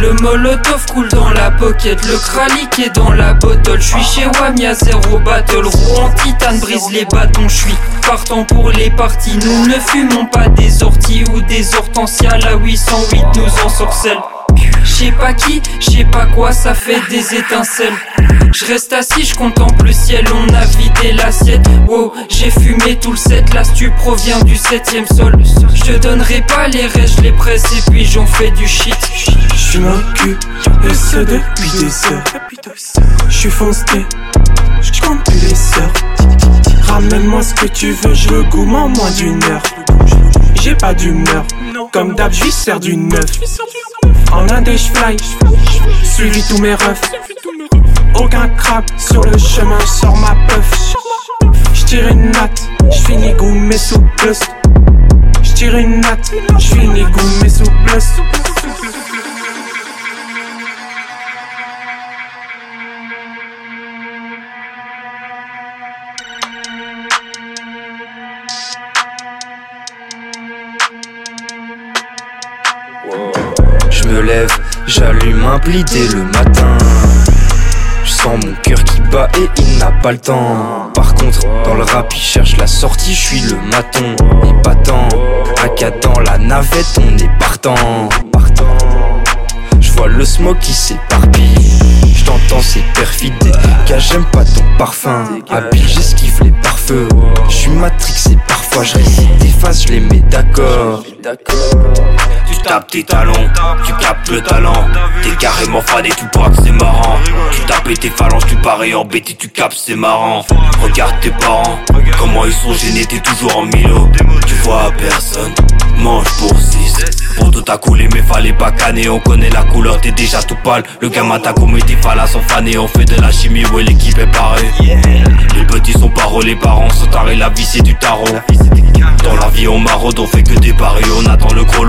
Le molotov coule dans la pocket, le kralik est dans la bottle. Je suis chez WAM, y'a zéro battle. Roue en titane brise les bâtons, je suis partant pour les parties. Nous ne fumons pas des orties ou des hortensias. La 808 nous en sorcelle. J'sais pas qui, j'sais pas quoi, ça fait des étincelles. Je reste assis, je contemple le ciel, l'assiette. Wow, j'ai fumé tout le set, là tu proviens du septième sol. Je donnerai pas les restes, je les presse et puis j'en fais du shit. Je m'occupe de ce depuis des heures. Je suis foncé, je compte plus les sœurs. Ramène-moi ce que tu veux, je veux goût en moins d'une heure. J'ai pas d'humeur, comme d'hab, j'suis sers du neuf. En un je fly, suivi tous mes refs. Aucun crabe sur le chemin, sors ma puff. Natte, j'finis goût sous plus. J'tire une natte, j'finis goût sous plus. Je me lève, j'allume un pli dès le matin. Je sens mon cœur qui bat et il n'a pas le temps. Contre, dans le rap, il cherche la sortie, je suis le maton. Épatant, dans la navette, on est partant. Partant. Je vois le smoke qui s'éparpille. Je t'entends, c'est perfide. Gars, j'aime pas ton parfum. Habile, j'esquive les pare-feux. Je suis matrixé parfois, je des phases, je les mets d'accord. Tu tapes tes talons, tu captes le talent. T'es carrément fan et tu crois que c'est marrant. Tes phalanges, tu parais embêté, tu capes, c'est marrant. Regarde tes parents, comment ils sont gênés, t'es toujours en milo. Tu vois personne, mange pour 6 Pour tout à coulé mais fallait pas canner On connaît la couleur t'es déjà tout pâle. Le gamin t'a commis tes phalas sont fanés On fait de la chimie ouais l'équipe est parée. Les petits sont parents les parents sont tarés La vie c'est du tarot. Dans la vie on maraude on fait que des paris On attend le gros